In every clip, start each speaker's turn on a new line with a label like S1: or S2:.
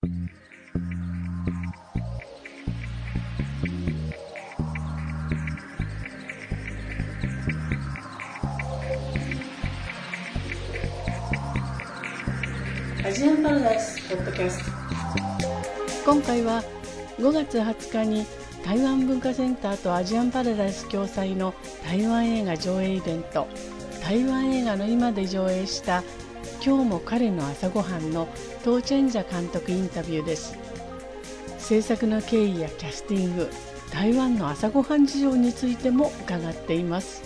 S1: アジアンパラダイスポッドキャスト。今回は5月20日に台湾文化センターとアジアンパラダイス共催の台湾映画上映イベント。台湾映画の今で上映した今日も彼の朝ごはんのトーチェンジャ監督インタビューです。制作の経緯やキャスティング台湾の朝ごはん事情についても伺っています。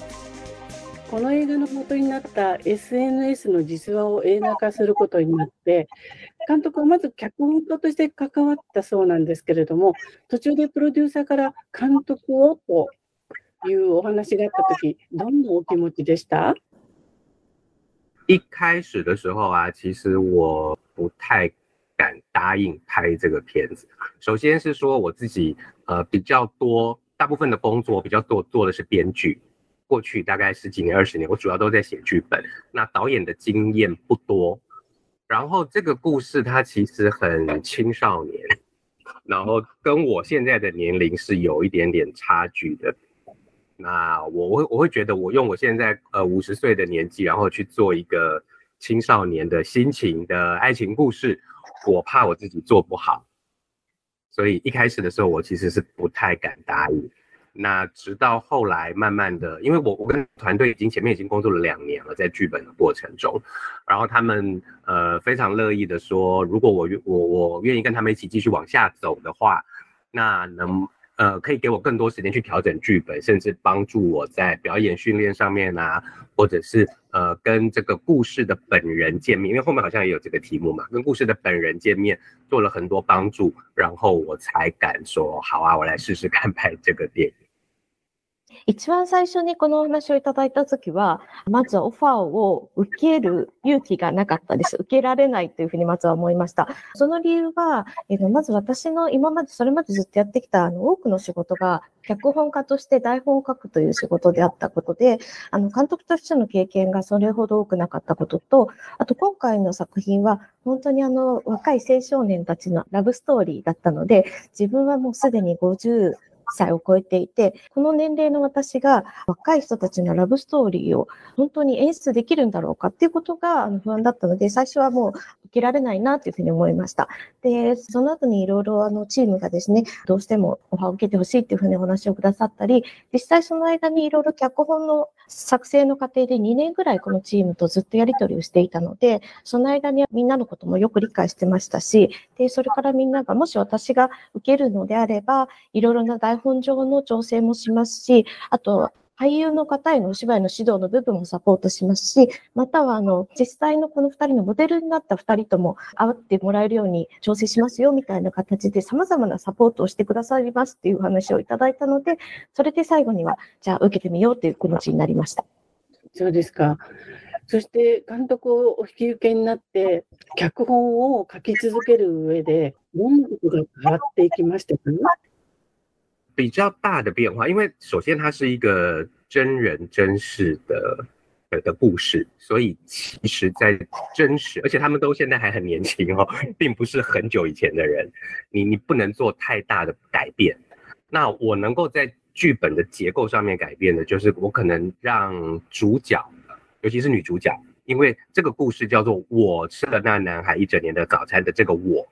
S1: この映画の元になった SNS の実話を映画化することになって、監督はまず脚本家として関わったそうなんですけれども、途中でプロデューサーから監督をというお話があったとき、どんなお気持ちでした？
S2: 一开始的时候啊，其实我不太敢答应拍这个片子。首先是说我自己呃比较多，大部分的工作比较多做的是编剧。过去大概十几年、二十年，我主要都在写剧本。那导演的经验不多，然后这个故事它其实很青少年，然后跟我现在的年龄是有一点点差距的。那我我我会觉得，我用我现在呃五十岁的年纪，然后去做一个青少年的心情的爱情故事，我怕我自己做不好，所以一开始的时候，我其实是不太敢答应。那直到后来，慢慢的，因为我我跟团队已经前面已经工作了两年了，在剧本的过程中，然后他们呃非常乐意的说，如果我愿我我愿意跟他们一起继续往下走的话，那能呃可以给我更多时间去调整剧本，甚至帮助我在表演训练上面啊，或者是呃跟这个故事的本人见面，因为后面好像也有这个题目嘛，跟故事的本人见面，做了很多帮助，然后我才敢说好啊，我来试试看拍这个电影。
S3: 一番最初にこのお話をいただいたときは、まずはオファーを受ける勇気がなかったです。受けられないというふうにまずは思いました。その理由は、えー、まず私の今まで、それまでずっとやってきたあの多くの仕事が、脚本家として台本を書くという仕事であったことで、あの、監督としての経験がそれほど多くなかったことと、あと今回の作品は、本当にあの、若い青少年たちのラブストーリーだったので、自分はもうすでに50、歳を超えていて、この年齢の私が若い人たちのラブストーリーを本当に演出できるんだろうかっていうことが不安だったので、最初はもう受けられないなというふうに思いました。で、その後にいろいろあのチームがですね、どうしてもオファーを受けてほしいっていうふうにお話をくださったり、実際その間にいろいろ脚本の作成の過程で2年ぐらいこのチームとずっとやり取りをしていたので、その間にみんなのこともよく理解してましたし、で、それからみんながもし私が受けるのであれば、いろいろな台本上の調整もしますし、あと、俳優の方へのお芝居の指導の部分もサポートしますし、または、あの、実際のこの二人のモデルになった二人とも会ってもらえるように調整しますよ、みたいな形で様々なサポートをしてくださいますっていう話をいただいたので、それで最後には、じゃあ受けてみようという気持ちになりました。
S1: そうですか。そして監督をお引き受けになって、脚本を書き続ける上で、どんなことが変わっていきましたか？
S2: 比较大的变化，因为首先它是一个真人真事的的故事，所以其实，在真实，而且他们都现在还很年轻哦，并不是很久以前的人，你你不能做太大的改变。那我能够在剧本的结构上面改变的，就是我可能让主角，尤其是女主角，因为这个故事叫做“我吃了那男孩一整年的早餐”的这个我。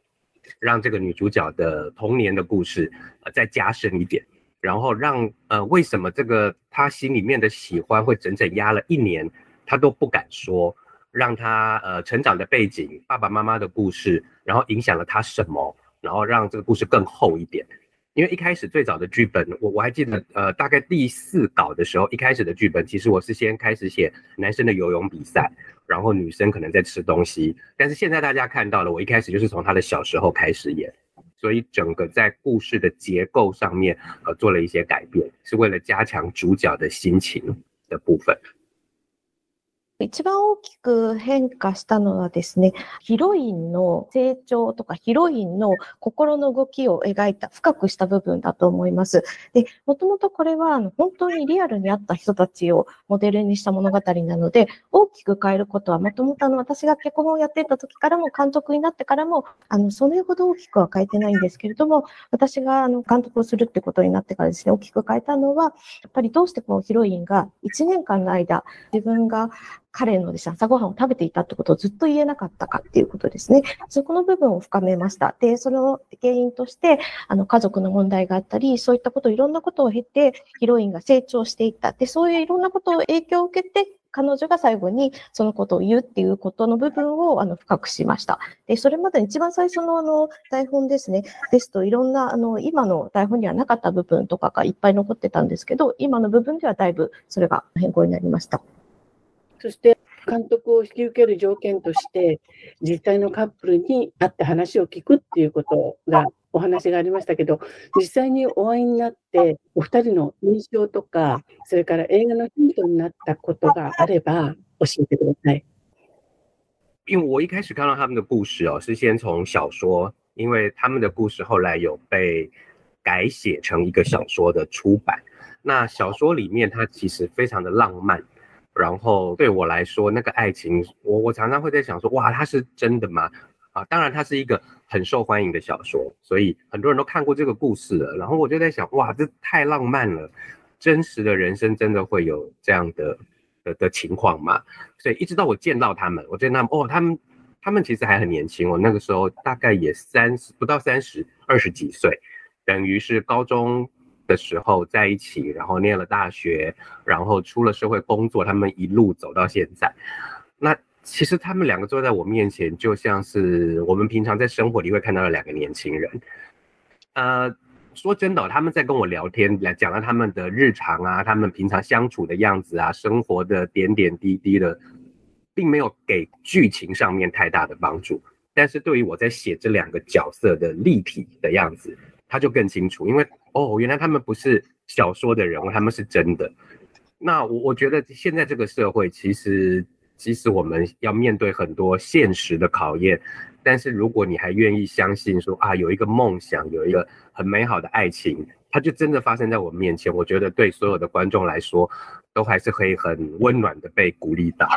S2: 让这个女主角的童年的故事呃再加深一点，然后让呃为什么这个她心里面的喜欢会整整压了一年，她都不敢说，让她呃成长的背景、爸爸妈妈的故事，然后影响了她什么，然后让这个故事更厚一点。因为一开始最早的剧本，我我还记得，呃，大概第四稿的时候，一开始的剧本，其实我是先开始写男生的游泳比赛，然后女生可能在吃东西。但是现在大家看到了，我一开始就是从她的小时候开始演，所以整个在故事的结构上面，呃，做了一些改变，是为了加强主角的心情的部分。
S3: 一番大きく変化したのはですね、ヒロインの成長とかヒロインの心の動きを描いた深くした部分だと思います。で、もともとこれは本当にリアルにあった人たちをモデルにした物語なので、大きく変えることはもともとあの私が脚本をやっていた時からも監督になってからも、あの、それほど大きくは変えてないんですけれども、私があの監督をするってことになってからですね、大きく変えたのは、やっぱりどうしてこのヒロインが1年間の間、自分が彼のですね、朝ごはんを食べていたってことをずっと言えなかったかっていうことですね。そこの部分を深めました。で、その原因として、あの、家族の問題があったり、そういったこと、いろんなことを経て、ヒロインが成長していった。で、そういういろんなことを影響を受けて、彼女が最後にそのことを言うっていうことの部分をあの深くしました。で、それまで一番最初のあの台本ですね、ですといろんなあの今の台本にはなかった部分とかがいっぱい残ってたんですけど、今の部分ではだいぶそれが変更になりました。
S1: そして監督を引き受ける条件として、実際のカップルに会って話を聞くっていうことがお話がありましたけど、実際にお会いになって、お二人の印象とか、それから映画のヒントになったことがあれば教えてください。
S2: 因为我一开始看到他们的故事哦，是先从小说，因为他们的故事后来有被改写成一个小说的出版。那小说里面它其实非常的浪漫，然后对我来说，那个爱情，我我常常会在想说，哇，它是真的吗？啊，当然它是一个很受欢迎的小说，所以很多人都看过这个故事了。然后我就在想，哇，这太浪漫了，真实的人生真的会有这样的的的情况吗？所以一直到我见到他们，我见他们，哦，他们他们其实还很年轻，我那个时候大概也三十不到三十，二十几岁，等于是高中。的时候在一起，然后念了大学，然后出了社会工作，他们一路走到现在。那其实他们两个坐在我面前，就像是我们平常在生活里会看到的两个年轻人。呃，说真的，他们在跟我聊天，来讲了他们的日常啊，他们平常相处的样子啊，生活的点点滴滴的，并没有给剧情上面太大的帮助。但是对于我在写这两个角色的立体的样子。他就更清楚，因为哦，原来他们不是小说的人物，他们是真的。那我我觉得现在这个社会，其实即使我们要面对很多现实的考验，但是如果你还愿意相信说啊，有一个梦想，有一个很美好的爱情，它就真的发生在我们面前。我觉得对所有的观众来说，都还是可以很温暖的被鼓励到。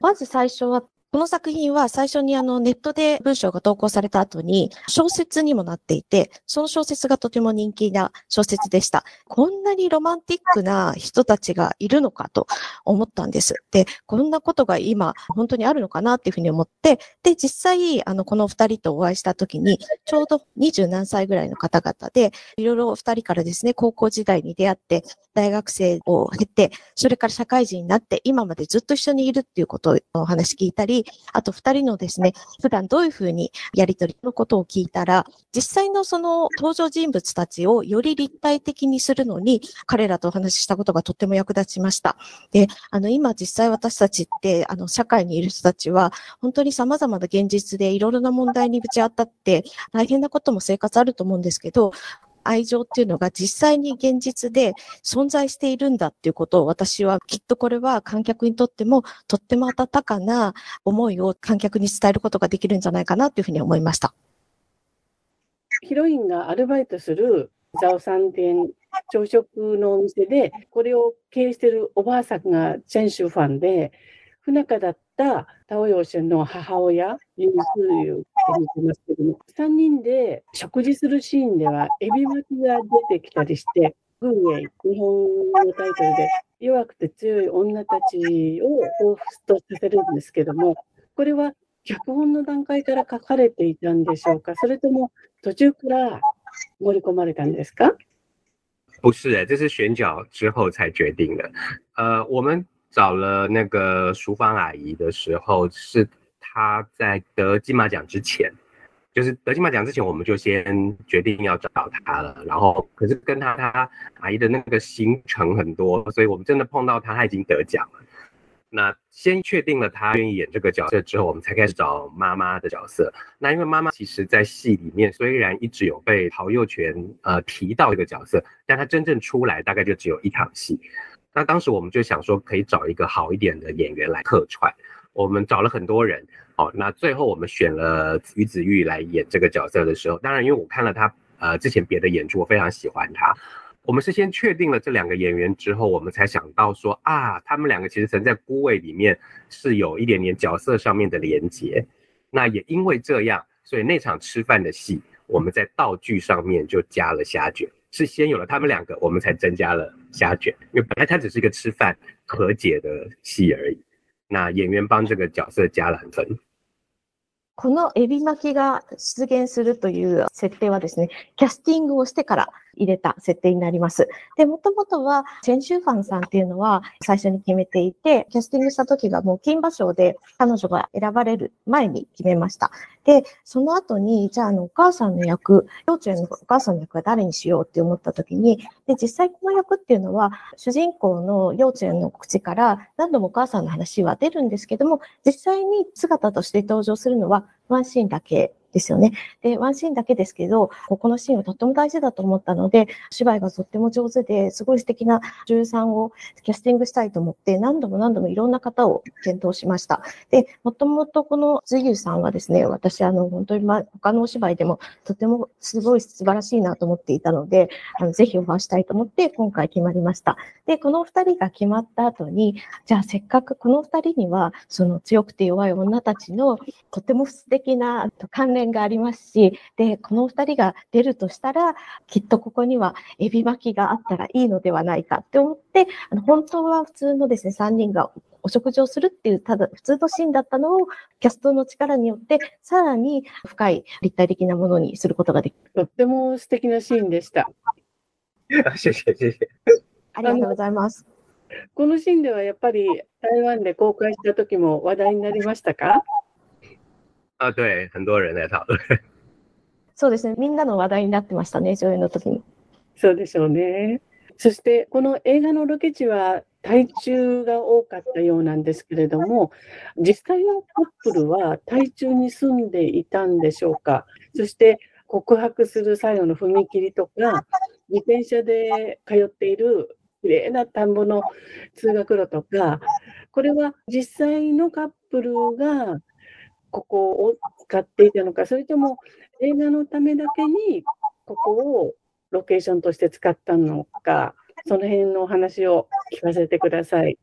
S3: まず最初は この作品は最初にあのネットで文章が投稿された後に小説にもなっていて、その小説がとても人気な小説でした。こんなにロマンティックな人たちがいるのかと思ったんです。で、こんなことが今本当にあるのかなっていうふうに思って、で、実際、あの、この二人とお会いした時に、ちょうど二十何歳ぐらいの方々で、いろいろ二人からですね、高校時代に出会って、大学生を経て、それから社会人になって、今までずっと一緒にいるっていうことをお話聞いたり、あと二人のですね、普段どういうふうにやりとりのことを聞いたら、実際のその登場人物たちをより立体的にするのに、彼らとお話ししたことがとっても役立ちました。で、あの、今実際私たちって、あの、社会にいる人たちは、本当に様々な現実でいろいろな問題にぶち当たって、大変なことも生活あると思うんですけど、愛情っていうのが実際に現実で存在しているんだっていうことを私はきっとこれは観客にとってもとっても温かな思いを観客に伝えることができるんじゃないかなというふうに思いました。
S1: ヒロインがアルバイトするザオさん店朝食のお店で、これを経営しているおばあさんがチェンシュファンで、不仲だったタオヨシの母親、ユースーユーと見てますけども、3人で食事するシーンでは、エビ巻きが出てきたりして、軍営、日本のタイトルで、弱くて強い女たちを彷彿とさせるんですけども、これは脚本の段階から書かれていたんでしょうか？それとも途中から盛り込まれたんですか？
S2: 不是，这是选角之后才决定的。呃，我们找了那个淑芳阿姨的时候，是她在得金马奖之前，就是得金马奖之前，我们就先决定要找她了。然后，可是跟她她阿姨的那个行程很多，所以我们真的碰到她，她已经得奖了。那先确定了她愿意演这个角色之后，我们才开始找妈妈的角色。那因为妈妈其实在戏里面虽然一直有被陶佑全呃提到这个角色，但她真正出来大概就只有一场戏。那当时我们就想说，可以找一个好一点的演员来客串。我们找了很多人，哦，那最后我们选了于子玉来演这个角色的时候，当然因为我看了他呃之前别的演出，我非常喜欢他。我们是先确定了这两个演员之后，我们才想到说啊，他们两个其实曾在《孤味》里面是有一点点角色上面的连接。那也因为这样，所以那场吃饭的戏，我们在道具上面就加了虾卷。是先有了他们两个，我们才增加了虾卷，因为本来它只是一个吃饭和解的戏而已。那演员帮这个角色加了很分。
S3: このエビ巻きが出現するという設定はですね、キャスティングをしてから 入れた設定になります。で、もともとは、チェン・シューファンさんっていうのは最初に決めていて、キャスティングした時がもう金馬賞で彼女が選ばれる前に決めました。で、その後に、じゃあ、あの、お母さんの役、幼稚園のお母さんの役は誰にしようって思った時に、で、実際この役っていうのは、主人公の幼稚園の口から何度もお母さんの話は出るんですけども、実際に姿として登場するのはワンシーンだけですよね。で、ワンシーンだけですけど、ここのシーンはとっても大事だと思ったので、芝居がとっても上手で、すごい素敵な女優さんをキャスティングしたいと思って、何度も何度もいろんな方を検討しました。で、もともとこのズユーさんはですね、私、あの、本当に、ま、他のお芝居でもとてもすごい素晴らしいなと思っていたので、あのぜひオファーしたいと思って、今回決まりました。で、この二人が決まった後に、じゃあせっかくこの二人には、その強くて弱い女たちのとても素敵な関連がありますし、で、この二人が出るとしたら、きっとここにはエビ巻きがあったらいいのではないかって思って、あの本当は普通のですね、三人がお食事をするっていう、ただ普通のシーンだったのを、キャストの力によって、さらに深い立体的なものにすることができる。
S1: とっても素敵なシーンでした。
S3: ありがとうございます。
S1: このシーンではやっぱり台湾で公開した時も話題になりましたか？
S2: あ、对、很多人在讨論。
S3: そうですね。みんなの話題になってましたね、上映の時に。
S1: そうでしょうね。そして、この映画のロケ地は、台中が多かったようなんですけれども、実際のカップルは台中に住んでいたんでしょうか。そして、告白する最後の踏切とか、自転車で通っている綺麗な田んぼの通学路とか、これは実際のカップルがここを使っていたのか、それとも映画のためだけにここをロケーションとして使ったのか、その辺のお話を聞かせてください。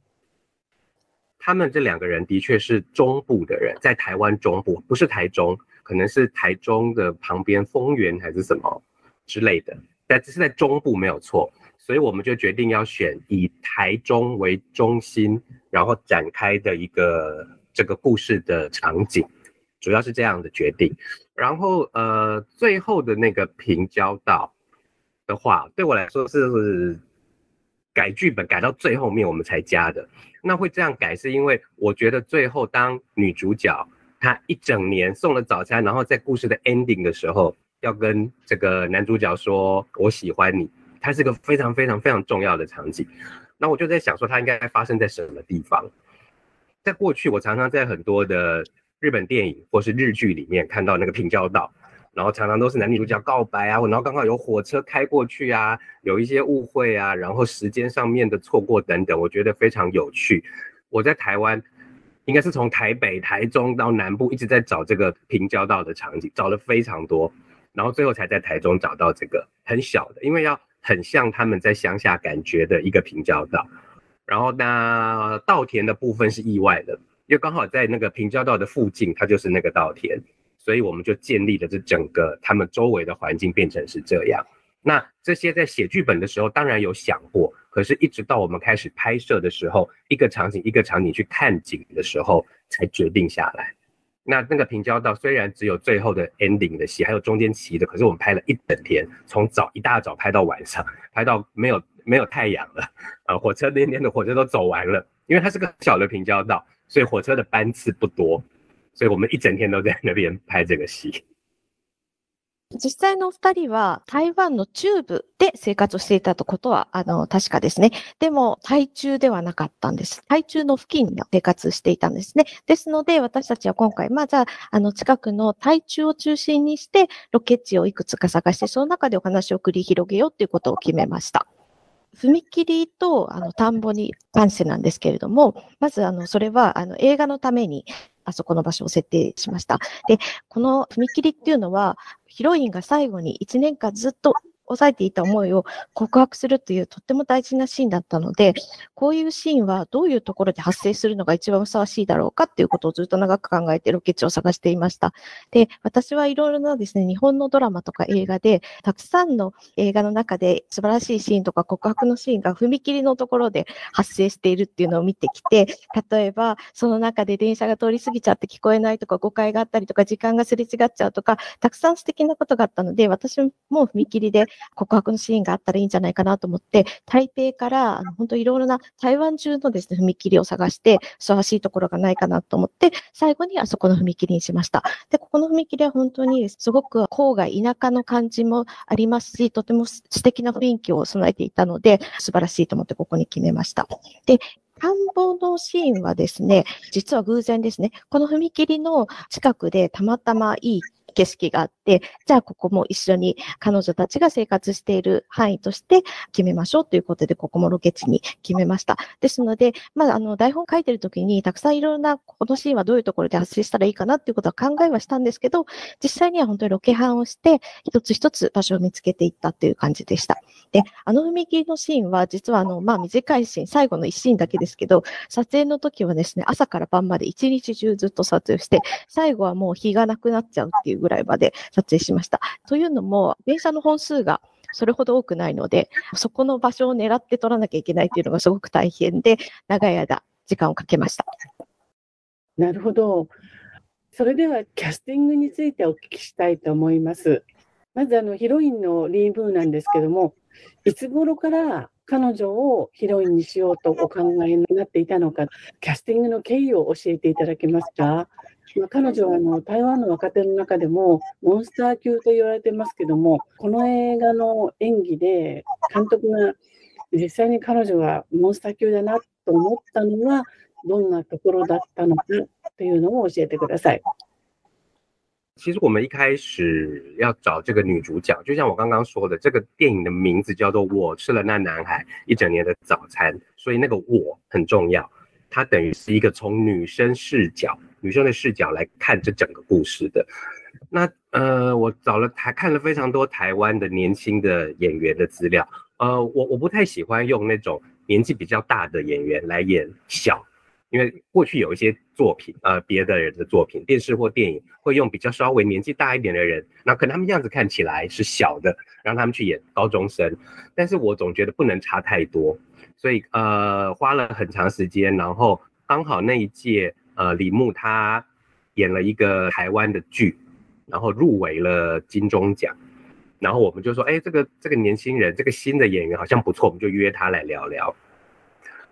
S2: 他们这两个人的确是中部的人，在台湾中部，不是台中，可能是台中的旁边丰原还是什么之类的，但只是在中部没有错。所以我们就决定要选以台中为中心，然后展开的一个这个故事的场景，主要是这样的决定。然后呃，最后的那个平交道的话，对我来说是改剧本改到最后面我们才加的。那会这样改，是因为我觉得最后当女主角她一整年送了早餐，然后在故事的 ending 的时候，要跟这个男主角说“我喜欢你”。它是个非常非常非常重要的场景，那我就在想说，它应该发生在什么地方？在过去，我常常在很多的日本电影或是日剧里面看到那个平交道，然后常常都是男女主角告白啊，然后刚好有火车开过去啊，有一些误会啊，然后时间上面的错过等等，我觉得非常有趣。我在台湾，应该是从台北、台中到南部一直在找这个平交道的场景，找了非常多，然后最后才在台中找到这个很小的，因为要。很像他们在乡下感觉的一个平交道，然后呢，稻田的部分是意外的，因为刚好在那个平交道的附近，它就是那个稻田，所以我们就建立了这整个他们周围的环境变成是这样。那这些在写剧本的时候当然有想过，可是一直到我们开始拍摄的时候，一个场景一个场景去看景的时候，才决定下来。那那个平交道虽然只有最后的 ending 的戏，还有中间骑的，可是我们拍了一整天，从早一大早拍到晚上，拍到没有没有太阳了，呃，火车那天的火车都走完了，因为它是个小的平交道，所以火车的班次不多，所以我们一整天都在那边拍这个戏。
S3: 実際のお二人は台湾の中部で生活をしていたとことは、あの、確かですね。でも、台中ではなかったんです。台中の付近で生活していたんですね。ですので、私たちは今回、まあ、じゃあ、あの、近くの台中を中心にして、ロケ地をいくつか探して、その中でお話を繰り広げようということを決めました。踏切とあの田んぼに関してなんですけれども、まずあのそれはあの映画のためにあそこの場所を設定しました。で、この踏切っていうのは、ヒロインが最後に1年間ずっと抑えていた思いを告白するというとっても大事なシーンだったので、こういうシーンはどういうところで発生するのが一番ふさわしいだろうかっていうことをずっと長く考えてロケ地を探していました。で、私はいろいろなですね、日本のドラマとか映画で、たくさんの映画の中で素晴らしいシーンとか告白のシーンが踏切のところで発生しているっていうのを見てきて、例えばその中で電車が通り過ぎちゃって聞こえないとか誤解があったりとか時間がすれ違っちゃうとか、たくさん素敵なことがあったので、私も踏切で告白のシーンがあったらいいんじゃないかなと思って、台北からあの本当いろいろな台湾中のですね、踏切を探して、ふさわしいところがないかなと思って、最後にあそこの踏切にしました。で、ここの踏切は本当にすごく郊外、田舎の感じもありますし、とても素敵な雰囲気を備えていたので、素晴らしいと思ってここに決めました。で、田んぼのシーンはですね、実は偶然ですね、この踏切の近くでたまたまいい景色があって、じゃあここも一緒に彼女たちが生活している範囲として決めましょうということで、ここもロケ地に決めました。ですので、まあ、あの、台本書いてるときに、たくさんいろいろな、このシーンはどういうところで発生したらいいかなっていうことは考えはしたんですけど、実際には本当にロケハンをして、一つ一つ場所を見つけていったっていう感じでした。で、あの踏切のシーンは、実はあの、まあ、短いシーン、最後の一シーンだけですけど、撮影の時はですね、朝から晩まで一日中ずっと撮影して、最後はもう日がなくなっちゃうっていうぐらいまで撮影しました。というのも、電車の本数がそれほど多くないので、そこの場所を狙って撮らなきゃいけないっていうのがすごく大変で、長い間時間をかけました。
S1: なるほど。それではキャスティングについてお聞きしたいと思います。まずあのヒロインのリー・ブーなんですけども、いつ頃から彼女をヒロインにしようとお考えになっていたのか、キャスティングの経緯を教えていただけますか？まあ、彼女はあの台湾の若手の中でもモンスター級と言われてますけども、この映画の演技で監督が実際に彼女はモンスター級だなと思ったのはどんなところだったのかというのを教えてください。
S2: 其实我们一开始要找这个女主角，就像我刚刚说的，这个电影的名字叫做《我吃了那男孩一整年的早餐》，所以那个“我”很重要。它等于是一个从女生视角、女生的视角来看这整个故事的。那呃，我找了台看了非常多台湾的年轻的演员的资料。呃，我我不太喜欢用那种年纪比较大的演员来演小，因为过去有一些作品，呃，别的人的作品，电视或电影会用比较稍微年纪大一点的人，那可能他们样子看起来是小的，让他们去演高中生。但是我总觉得不能差太多。所以呃花了很长时间，然后刚好那一届呃李牧他演了一个台湾的剧，然后入围了金钟奖，然后我们就说，哎，这个这个年轻人，这个新的演员好像不错，我们就约他来聊聊。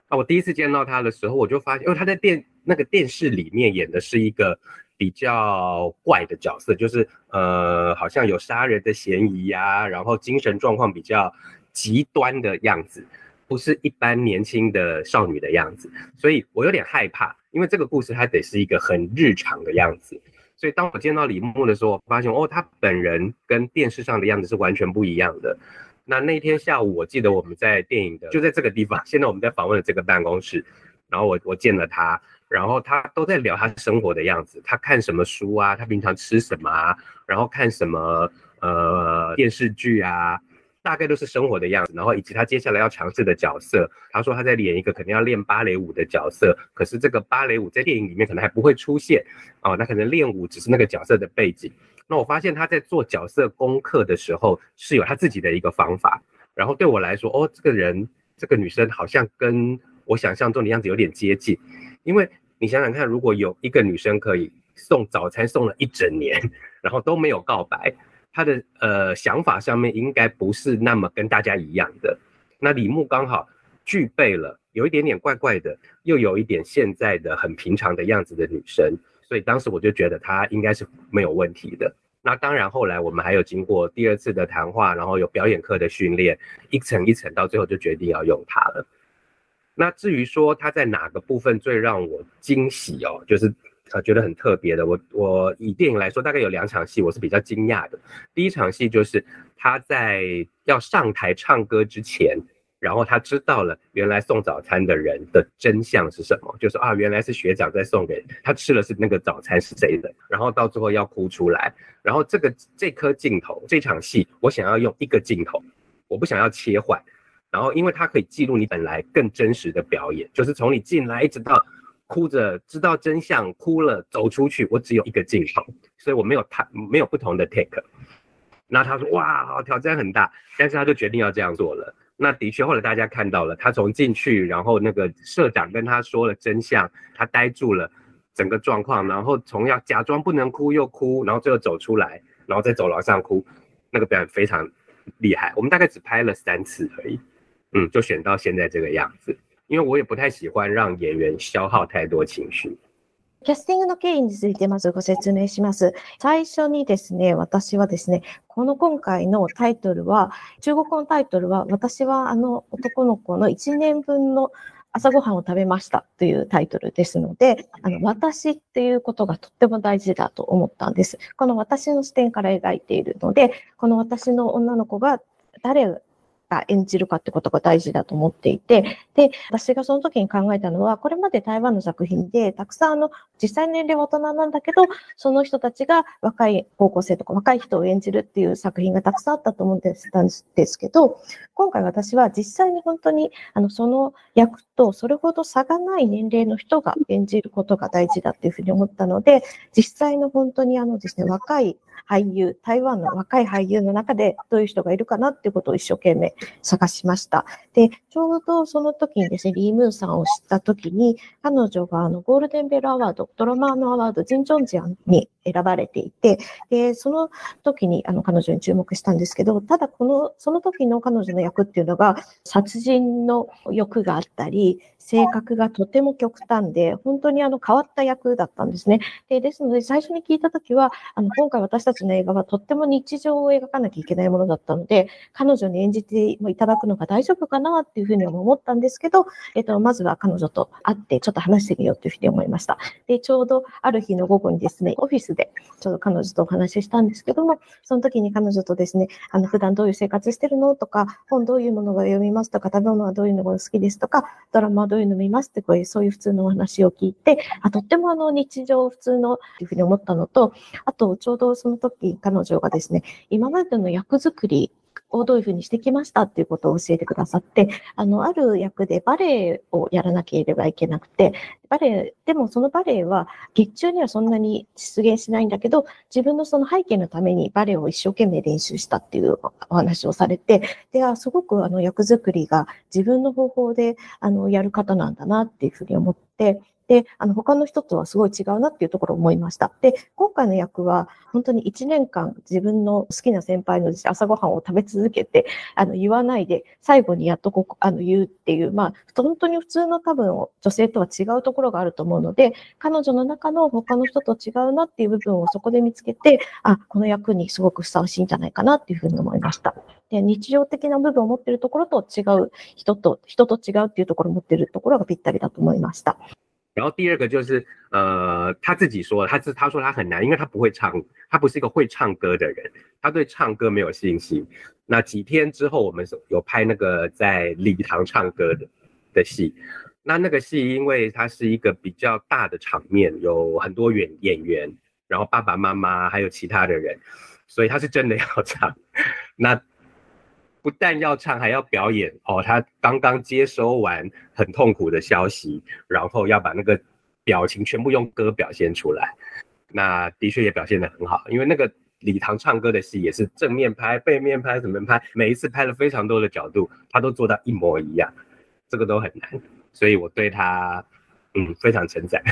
S2: 啊，我第一次见到他的时候，我就发现，因为他在电那个电视里面演的是一个比较怪的角色，就是呃好像有杀人的嫌疑呀，然后精神状况比较极端的样子。不是一般年轻的少女的样子，所以我有点害怕，因为这个故事它得是一个很日常的样子。所以当我见到李牧的时候，我发现哦，他本人跟电视上的样子是完全不一样的。那那天下午，我记得我们在电影的就在这个地方，现在我们在访问的这个办公室，然后我我见了他，然后他都在聊他生活的样子，他看什么书啊，他平常吃什么啊，然后看什么呃电视剧啊。大概都是生活的样子，然后以及他接下来要尝试的角色。他说他在演一个肯定要练芭蕾舞的角色，可是这个芭蕾舞在电影里面可能还不会出现哦，那可能练舞只是那个角色的背景。那我发现他在做角色功课的时候是有他自己的一个方法。然后对我来说，哦，这个人这个女生好像跟我想象中的样子有点接近，因为你想想看，如果有一个女生可以送早餐送了一整年，然后都没有告白。他的呃想法上面应该不是那么跟大家一样的。那李牧刚好具备了有一点点怪怪的，又有一点现在的很平常的样子的女生，所以当时我就觉得她应该是没有问题的。那当然后来我们还有经过第二次的谈话，然后有表演课的训练，一层一层到最后就决定要用她了。那至于说她在哪个部分最让我惊喜哦，就是。啊，觉得很特别的。我我以电影来说，大概有两场戏，我是比较惊讶的。第一场戏就是他在要上台唱歌之前，然后他知道了原来送早餐的人的真相是什么，就是啊，原来是学长在送给他吃的是那个早餐是谁的，然后到最后要哭出来，然后这个这颗镜头这场戏，我想要用一个镜头，我不想要切换，然后因为它可以记录你本来更真实的表演，就是从你进来一直到哭着知道真相哭了走出去，我只有一个镜头，所以我没有他没有不同的 take，那他说哇好挑战很大，但是他就决定要这样做了。那的确，后来大家看到了，他从进去，然后那个社长跟他说了真相，他呆住了，整个状况，然后从要假装不能哭又哭，然后最后走出来，然后在走廊上哭，那个表演非常厉害。我们大概只拍了三次而已，嗯，就选到现在这个样子，因为我也不太喜欢让演员消耗太多情绪。
S3: キャスティングの経緯についてまずご説明します。最初にですね、私はですね、この今回のタイトルは、中国語のタイトルは、私はあの男の子の1年分の朝ごはんを食べましたというタイトルですので、あの、私っていうことがとっても大事だと思ったんです。この私の視点から描いているので、この私の女の子が誰が演じるかってことが大事だと思っていて、で、私がその時に考えたのは、これまで台湾の作品で、たくさんあの、実際年齢は大人なんだけど、その人たちが若い高校生とか若い人を演じるっていう作品がたくさんあったと思うんですですけど、今回私は実際に本当に、あの、その役とそれほど差がない年齢の人が演じることが大事だっていうふうに思ったので、実際の本当にあのですね、若い俳優、台湾の若い俳優の中でどういう人がいるかなっていうことを一生懸命探しました。で、ちょうどその時にですね、リー・ムーンさんを知った時に、彼女があのゴールデンベルアワード、ドラマーのアワード、ジン・ジョンジアンに選ばれていて、で、その時にあの彼女に注目したんですけど、ただこの、その時の彼女の役っていうのが、殺人の欲があったり、性格がとても極端で、本当にあの変わった役だったんですね。でですので、最初に聞いたときは、あの今回私たちの映画はとっても日常を描かなきゃいけないものだったので、彼女に演じていただくのが大丈夫かなっていうふうには思ったんですけど、えっと、まずは彼女と会ってちょっと話してみようというふうに思いました。で、ちょうどある日の午後にですね、オフィスでちょうど彼女とお話ししたんですけども、その時に彼女とですね、あの普段どういう生活してるのとか、本どういうものが読みますとか、食べ物はどういうのが好きですとか、ドラマはどういうういうの見ますってこういう、そういう普通のお話を聞いて、あ、とってもあの日常普通のっていうふうに思ったのと、あとちょうどその時彼女がですね、今までの役作りをどういうふうにしてきましたっていうことを教えてくださって、あの、ある役でバレエをやらなければいけなくて、バレエ、でもそのバレエは劇中にはそんなに出現しないんだけど、自分のその背景のためにバレエを一生懸命練習したっていうお話をされて、で、あすごくあの役作りが自分の方法であのやる方なんだなっていうふうに思って、で、あの、他の人とはすごい違うなっていうところを思いました。で、今回の役は、本当に1年間自分の好きな先輩の朝ごはんを食べ続けて、あの、言わないで、最後にやっとここ、あの、言うっていう、まあ、本当に普通の多分、女性とは違うところがあると思うので、彼女の中の他の人と違うなっていう部分をそこで見つけて、あ、この役にすごくふさわしいんじゃないかなっていうふうに思いました。で、日常的な部分を持ってるところと違う人と、人と違うっていうところを持ってるところがぴったりだと思いました。
S2: 然后第二个就是，呃，他自己说，他是他说他很难，因为他不会唱，他不是一个会唱歌的人，他对唱歌没有信心。那几天之后，我们有拍那个在礼堂唱歌的的戏，那那个戏因为它是一个比较大的场面，有很多演演员，然后爸爸妈妈还有其他的人，所以他是真的要唱。那不但要唱，还要表演哦。他刚刚接收完很痛苦的消息，然后要把那个表情全部用歌表现出来。那的确也表现得很好，因为那个礼堂唱歌的戏也是正面拍、背面拍、怎么拍，每一次拍了非常多的角度，他都做到一模一样，这个都很难。所以我对他，嗯，非常称赞。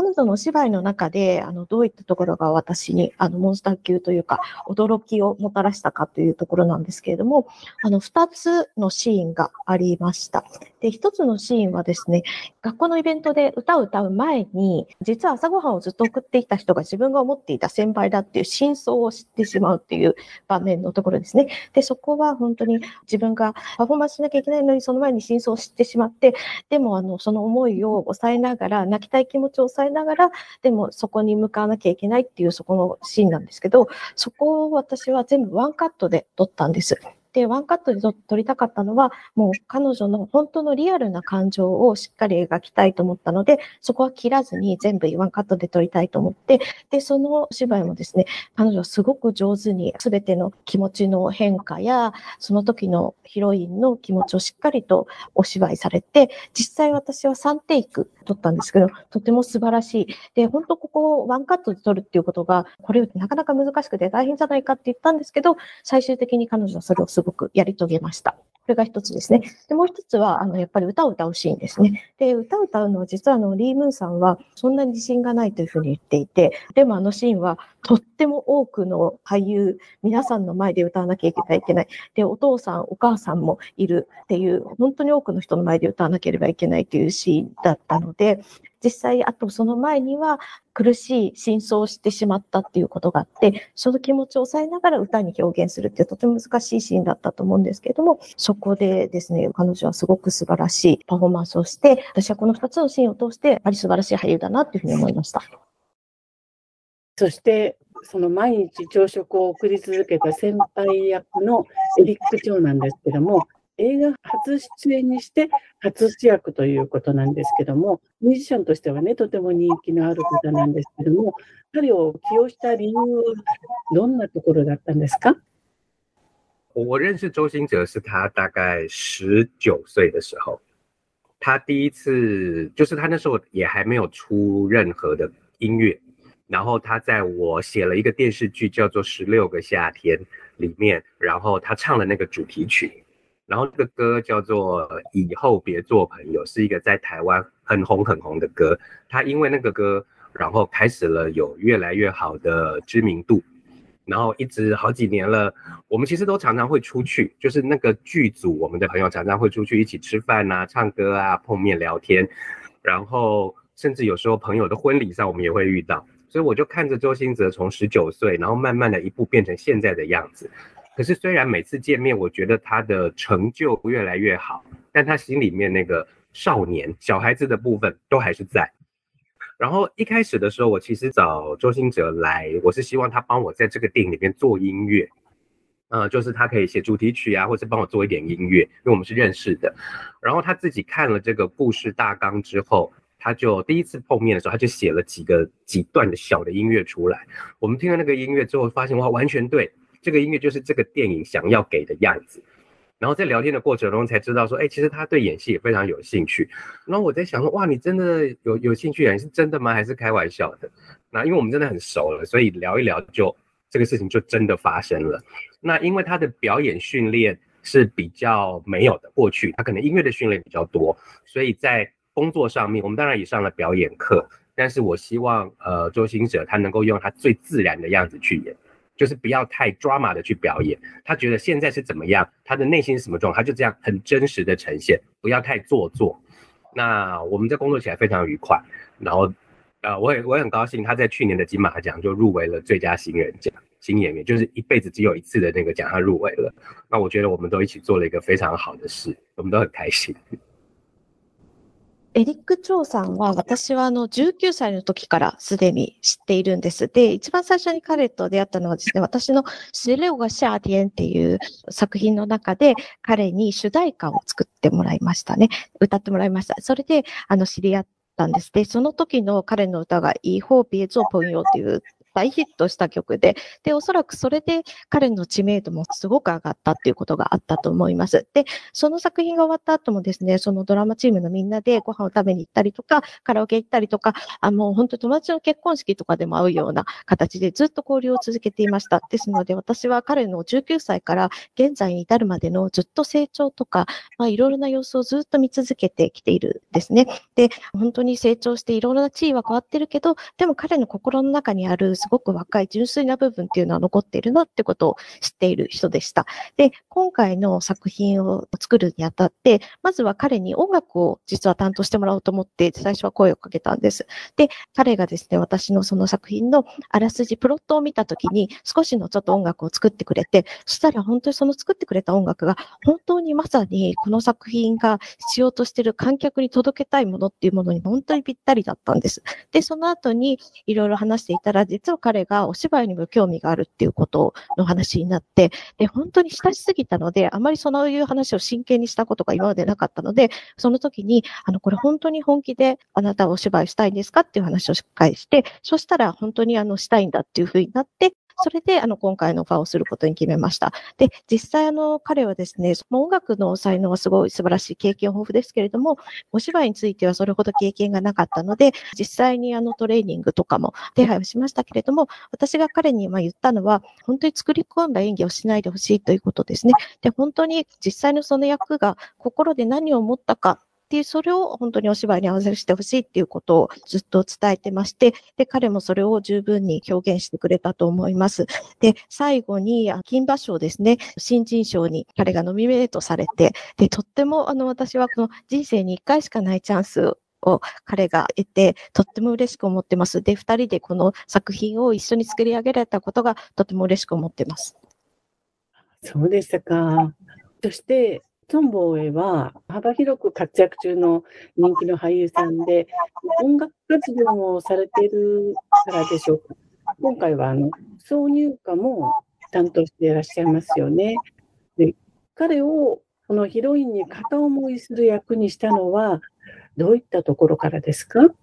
S3: 彼女のお芝居の中で、あの、どういったところが私に、あの、モンスター級というか、驚きをもたらしたかというところなんですけれども、あの、二つのシーンがありました。で、一つのシーンはですね、学校のイベントで歌を歌う前に、実は朝ごはんをずっと送っていた人が自分が思っていた先輩だっていう真相を知ってしまうっていう場面のところですね。で、そこは本当に自分がパフォーマンスしなきゃいけないのに、その前に真相を知ってしまって、でも、あの、その思いを抑えながら、泣きたい気持ちを抑えながら、でもそこに向かわなきゃいけないっていうそこのシーンなんですけど、そこを私は全部ワンカットで撮ったんです。で、ワンカットで撮りたかったのは、もう彼女の本当のリアルな感情をしっかり描きたいと思ったので、そこは切らずに全部ワンカットで撮りたいと思って、で、その芝居もですね、彼女はすごく上手に全ての気持ちの変化や、その時のヒロインの気持ちをしっかりとお芝居されて、実際私は3テイク撮ったんですけど、とても素晴らしい。で、本当ここをワンカットで撮るっていうことが、これなかなか難しくて大変じゃないかって言ったんですけど、最終的に彼女はそれをすすごくやり遂げました。これが一つですね。で、もう一つは、あの、やっぱり歌を歌うシーンですね。で、歌を歌うのは実はあの、リー・ムーンさんはそんなに自信がないというふうに言っていて、でもあのシーンはとっても多くの俳優、皆さんの前で歌わなきゃいけない。で、お父さん、お母さんもいるっていう、本当に多くの人の前で歌わなければいけないというシーンだったので、実際、あとその前には苦しい真相をしてしまったっていうことがあって、その気持ちを抑えながら歌に表現するってとても難しいシーンだったと思うんですけれども、そこでですね、彼女はすごく素晴らしいパフォーマンスをして、私はこの2つのシーンを通して、やっぱり素晴らしい俳優だなっていうふうに思いました。
S1: そして、その毎日朝食を送り続けた先輩役のエリック長なんですけども、映画初出演にして初主役ということなんですけども、ミュージシャンとしてはね、とても人気のある方なんですけども、彼を起用した理由はどんなところだったんですか？
S2: 我认识周星哲是他大概十九岁的时候，他第一次就是他那时候也还没有出任何的音乐，然后他在我写了一个电视剧叫做《十六个夏天》里面，然后他唱了那个主题曲，然后这个歌叫做《以后别做朋友》，是一个在台湾很红很红的歌。他因为那个歌，然后开始了有越来越好的知名度，然后一直好几年了。我们其实都常常会出去，就是那个剧组，我们的朋友常常会出去一起吃饭啊、唱歌啊、碰面聊天，然后甚至有时候朋友的婚礼上，我们也会遇到。所以我就看着周星哲从十九岁，然后慢慢的一步变成现在的样子。可是虽然每次见面，我觉得他的成就越来越好，但他心里面那个少年、小孩子的部分都还是在。然后一开始的时候，我其实找周星哲来，我是希望他帮我在这个电影里面做音乐，呃，就是他可以写主题曲啊，或是帮我做一点音乐，因为我们是认识的。然后他自己看了这个故事大纲之后。他就第一次碰面的时候，他就写了几个几段的小的音乐出来。我们听了那个音乐之后，发现哇，完全对，这个音乐就是这个电影想要给的样子。然后在聊天的过程中才知道说，哎，其实他对演戏也非常有兴趣。然后我在想说，哇，你真的有有兴趣啊？你是真的吗？还是开玩笑的？那因为我们真的很熟了，所以聊一聊就这个事情就真的发生了。那因为他的表演训练是比较没有的，过去他可能音乐的训练比较多，所以在工作上面，我们当然也上了表演课，但是我希望，呃，周星哲他能够用他最自然的样子去演，就是不要太 drama 的去表演。他觉得现在是怎么样，他的内心是什么状态，他就这样很真实的呈现，不要太做作。那我们在工作起来非常愉快，然后，呃，我也我也很高兴，他在去年的金马奖就入围了最佳新人奖，新演员就是一辈子只有一次的那个奖，他入围了。那我觉得我们都一起做了一个非常好的事，我们都很开心。
S3: エリック・チョウさんは、私はあの19歳の時からすでに知っているんです。で、一番最初に彼と出会ったのはですね、私のシレオが・シャーディエンっていう作品の中で、彼に主題歌を作ってもらいましたね。歌ってもらいました。それで、あの、知り合ったんです。で、その時の彼の歌が、イーホーピエゾーポンヨっていう大ヒットした曲で、で、おそらくそれで彼の知名度もすごく上がったっていうことがあったと思います。で、その作品が終わった後もですね、そのドラマチームのみんなでご飯を食べに行ったりとか、カラオケ行ったりとか、あの、本当友達の結婚式とかでも会うような形でずっと交流を続けていました。ですので、私は彼の19歳から現在に至るまでのずっと成長とか、まあ、いろいろな様子をずっと見続けてきているんですね。で、本当に成長していろいろな地位は変わってるけど、でも彼の心の中にあるすごく若い純粋な部分っていうのは残っているなってことを知っている人でした。で、今回の作品を作るにあたって、まずは彼に音楽を実は担当してもらおうと思って最初は声をかけたんです。で、彼がですね、私のその作品のあらすじ、プロットを見たときに少しのちょっと音楽を作ってくれて、そしたら本当にその作ってくれた音楽が本当にまさにこの作品がしようとしている観客に届けたいものっていうものに本当にぴったりだったんです。で、その後にいろいろ話していたら、実実は彼がお芝居にも興味があるっていうことの話になって、で、本当に親しすぎたので、あまりそういう話を真剣にしたことが今までなかったので、その時に、あの、これ本当に本気であなたはお芝居したいんですかっていう話をしっかりして、そしたら本当にあの、したいんだっていうふうになって、それで、あの、今回のオファーをすることに決めました。で、実際、あの、彼はですね、音楽の才能はすごい素晴らしい経験豊富ですけれども、お芝居についてはそれほど経験がなかったので、実際にあの、トレーニングとかも手配をしましたけれども、私が彼にま言ったのは、本当に作り込んだ演技をしないでほしいということですね。で、本当に実際のその役が心で何を思ったかっていう、それを本当にお芝居に合わせしてほしいっていうことをずっと伝えてまして、で、彼もそれを十分に表現してくれたと思います。で、最後に、金馬賞ですね、新人賞に彼がノミネートされて、で、とっても、あの、私はこの人生に一回しかないチャンスを彼が得て、とっても嬉しく思ってます。で、二人でこの作品を一緒に作り上げられたことがとても嬉しく思ってます。
S4: そうでしたか。そして、トンボーエは幅広く活躍中の人気の俳優さんで、音楽活動もされているからでしょうか？今回はあの挿入歌も担当していらっしゃいますよね。で彼をこのヒロインに片思いする役にしたのは、どういったところからですか？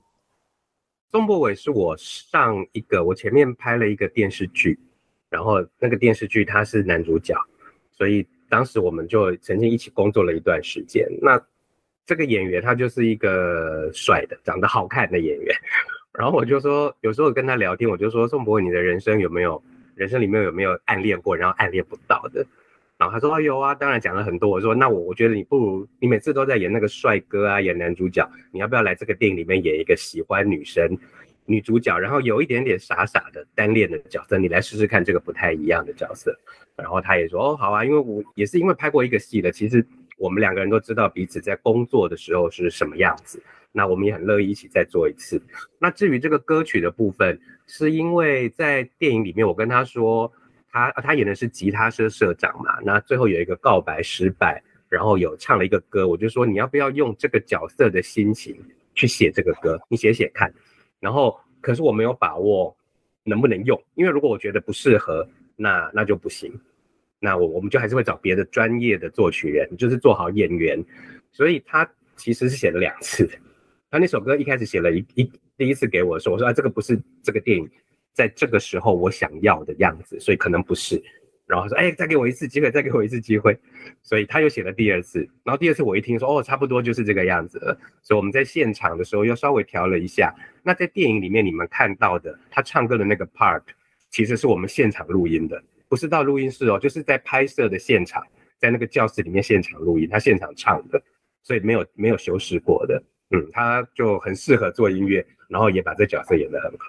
S2: 宋博伟是我上一个，我前面拍了一个电视剧，然后那个电视剧他是男主角，所以当时我们就曾经一起工作了一段时间。那这个演员他就是一个帅的、长得好看的演员。然后我就说，有时候跟他聊天，我就说：“宋博，你的人生有没有人生里面有没有暗恋过，然后暗恋不到的？”然后他说：“哦，有啊，当然讲了很多。”我说：“那我我觉得你不如你每次都在演那个帅哥啊，演男主角，你要不要来这个电影里面演一个喜欢女生女主角，然后有一点点傻傻的单恋的角色？你来试试看这个不太一样的角色。”然后他也说哦好啊，因为我也是因为拍过一个戏的，其实我们两个人都知道彼此在工作的时候是什么样子，那我们也很乐意一起再做一次。那至于这个歌曲的部分，是因为在电影里面我跟他说，他他演的是吉他社社长嘛，那最后有一个告白失败，然后有唱了一个歌，我就说你要不要用这个角色的心情去写这个歌，你写写看。然后可是我没有把握能不能用，因为如果我觉得不适合。那那就不行，那我我们就还是会找别的专业的作曲人，就是做好演员。所以他其实是写了两次，他那首歌一开始写了一一第一次给我的时候，我说啊这个不是这个电影在这个时候我想要的样子，所以可能不是。然后说哎再给我一次机会，再给我一次机会。所以他又写了第二次，然后第二次我一听说哦差不多就是这个样子了，所以我们在现场的时候又稍微调了一下。那在电影里面你们看到的他唱歌的那个 part。其实是我们现场录音的，不是到录音室哦，就是在拍摄的现场，在那个教室里面现场录音，他现场唱的，所以没有没有修饰过的，嗯，他就很适合做音乐，然后也把这角色演得很好。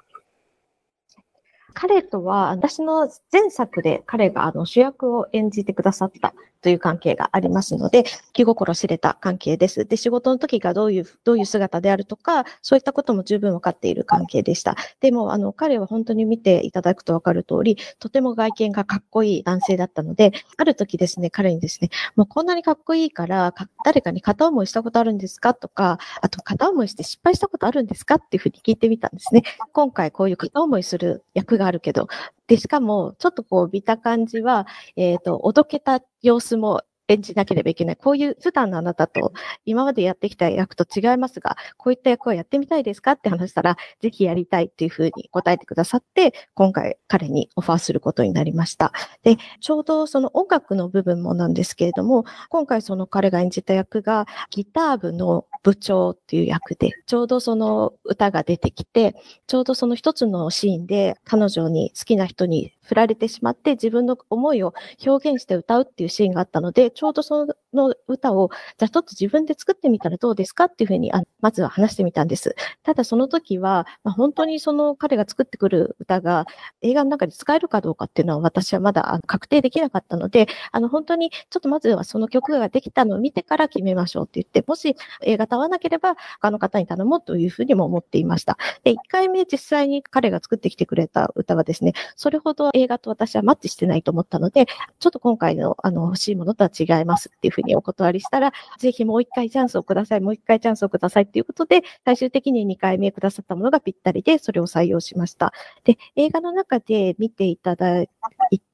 S3: 彼とは、私の前作で彼があの主役を演じてくださったという関係がありますので、気心知れた関係です。で、仕事の時がどういう、どういう姿であるとか、そういったことも十分分かっている関係でした。でも、あの、彼は本当に見ていただくと分かる通り、とても外見がかっこいい男性だったので、ある時ですね、彼にですね、もうこんなにかっこいいから、か誰かに片思いしたことあるんですかとか、あと片思いして失敗したことあるんですかっていうふうに聞いてみたんですね。今回こういう片思いする役があるけど、で、しかも、ちょっとこう、見た感じは、えっ、ー、と、おどけた様子も演じなければいけない。こういう普段のあなたと今までやってきた役と違いますが、こういった役をやってみたいですかって話したら、ぜひやりたいっていうふうに答えてくださって、今回彼にオファーすることになりました。で、ちょうどその音楽の部分もなんですけれども、今回その彼が演じた役がギター部の部長っていう役で、ちょうどその歌が出てきて、ちょうどその一つのシーンで彼女に好きな人に振られてしまって自分の思いを表現して歌うっていうシーンがあったので、ちょうどそのの歌を、じゃあちょっと自分で作ってみたらどうですかっていうふうにあまずは話してみたんです。ただその時は、まあ、本当にその彼が作ってくる歌が映画の中で使えるかどうかっていうのは私はまだ確定できなかったので、あの本当にちょっとまずはその曲ができたのを見てから決めましょうって言って、もし映画と合わなければ他の方に頼もうというふうにも思っていました。で、1回目実際に彼が作ってきてくれた歌はですね、それほど映画と私はマッチしてないと思ったので、ちょっと今回のあの欲しいものとは違いますっていうふふうにお断りしたら、ぜひもう一回チャンスをください、もう一回チャンスをくださいっていうことで、最終的に2回目くださったものがぴったりで、それを採用しました。で、映画の中で見ていただい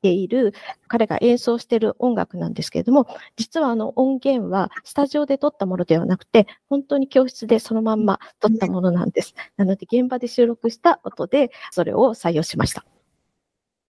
S3: ている、彼が演奏している音楽なんですけれども、実はあの音源はスタジオで撮ったものではなくて、本当に教室でそのまんま撮ったものなんです。なので、現場で収録した音で、それを採用しました。